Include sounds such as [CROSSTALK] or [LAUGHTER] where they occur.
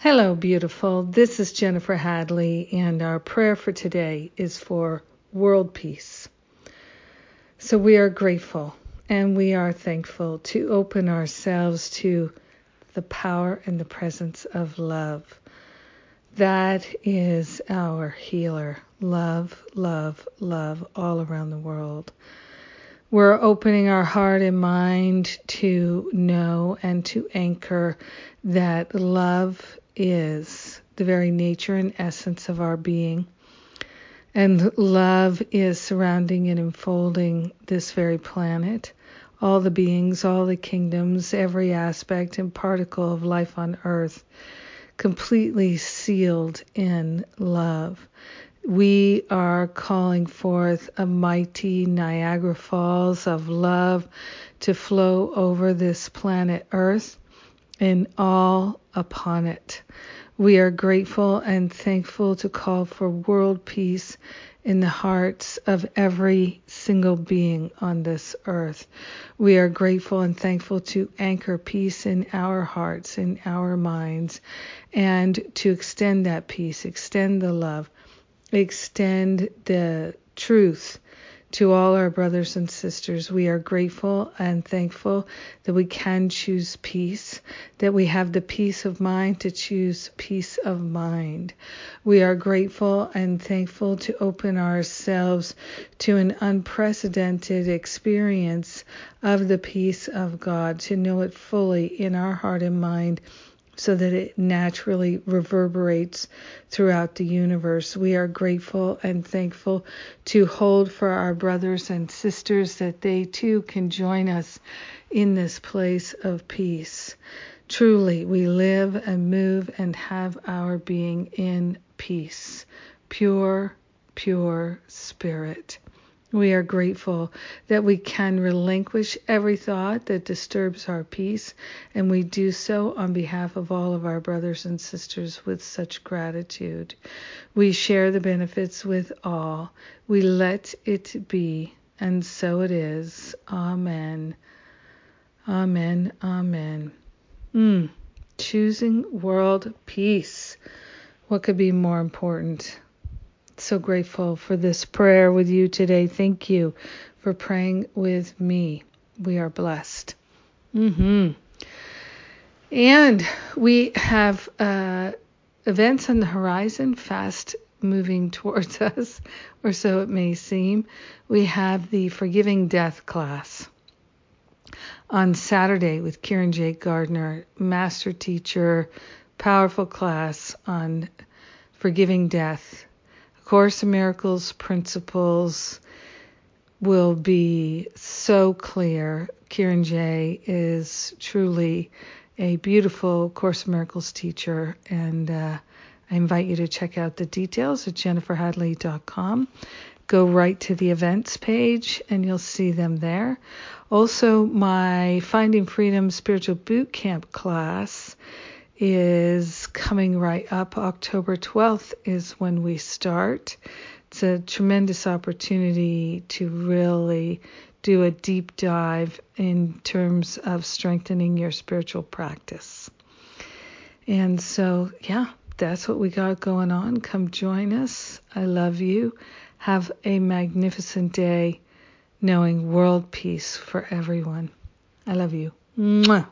Hello, beautiful. This is Jennifer Hadley, and our prayer for today is for world peace. So we are grateful and we are thankful to open ourselves to the power and the presence of love. That is our healer. Love, love, love all around the world. We're opening our heart and mind to know and to anchor that love is the very nature and essence of our being. And love is surrounding and enfolding this very planet, all the beings, all the kingdoms, every aspect and particle of life on earth, completely sealed in love. We are calling forth a mighty Niagara Falls of love to flow over this planet Earth and all upon it. We are grateful and thankful to call for world peace in the hearts of every single being on this earth. We are grateful and thankful to anchor peace in our hearts, in our minds, and to extend that peace, extend the love, extend the truth to all our brothers and sisters, we are grateful and thankful that we can choose peace, that we have the peace of mind to choose peace of mind. We are grateful and thankful to open ourselves to an unprecedented experience of the peace of God, to know it fully in our heart and mind so that it naturally reverberates throughout the universe. We are grateful and thankful to hold for our brothers and sisters that they too can join us in this place of peace. Truly, we live and move and have our being in peace, pure, pure spirit. We are grateful that we can relinquish every thought that disturbs our peace, and we do so on behalf of all of our brothers and sisters with such gratitude. We share the benefits with all. We let it be, and so it is. Amen. Amen. Amen. Mm. Choosing world peace. What could be more important? So grateful for this prayer with you today. Thank you for praying with me. We are blessed. Mm-hmm. And we have uh, events on the horizon, fast moving [LAUGHS] towards us, or so it may seem. We have the Forgiving Death class on Saturday with Kieran Jake Gardner, master teacher, powerful class on forgiving death Course in Miracles principles will be so clear. Kieran Jay is truly a beautiful Course in Miracles teacher, and uh, I invite you to check out the details at jenniferhadley.com. Go right to the events page, and you'll see them there. Also, my Finding Freedom Spiritual Boot Camp class is coming right up. October 12th is when we start. It's a tremendous opportunity to really do a deep dive in terms of strengthening your spiritual practice. And so, yeah, that's what we got going on. Come join us. I love you. Have a magnificent day knowing world peace for everyone. I love you. Mwah.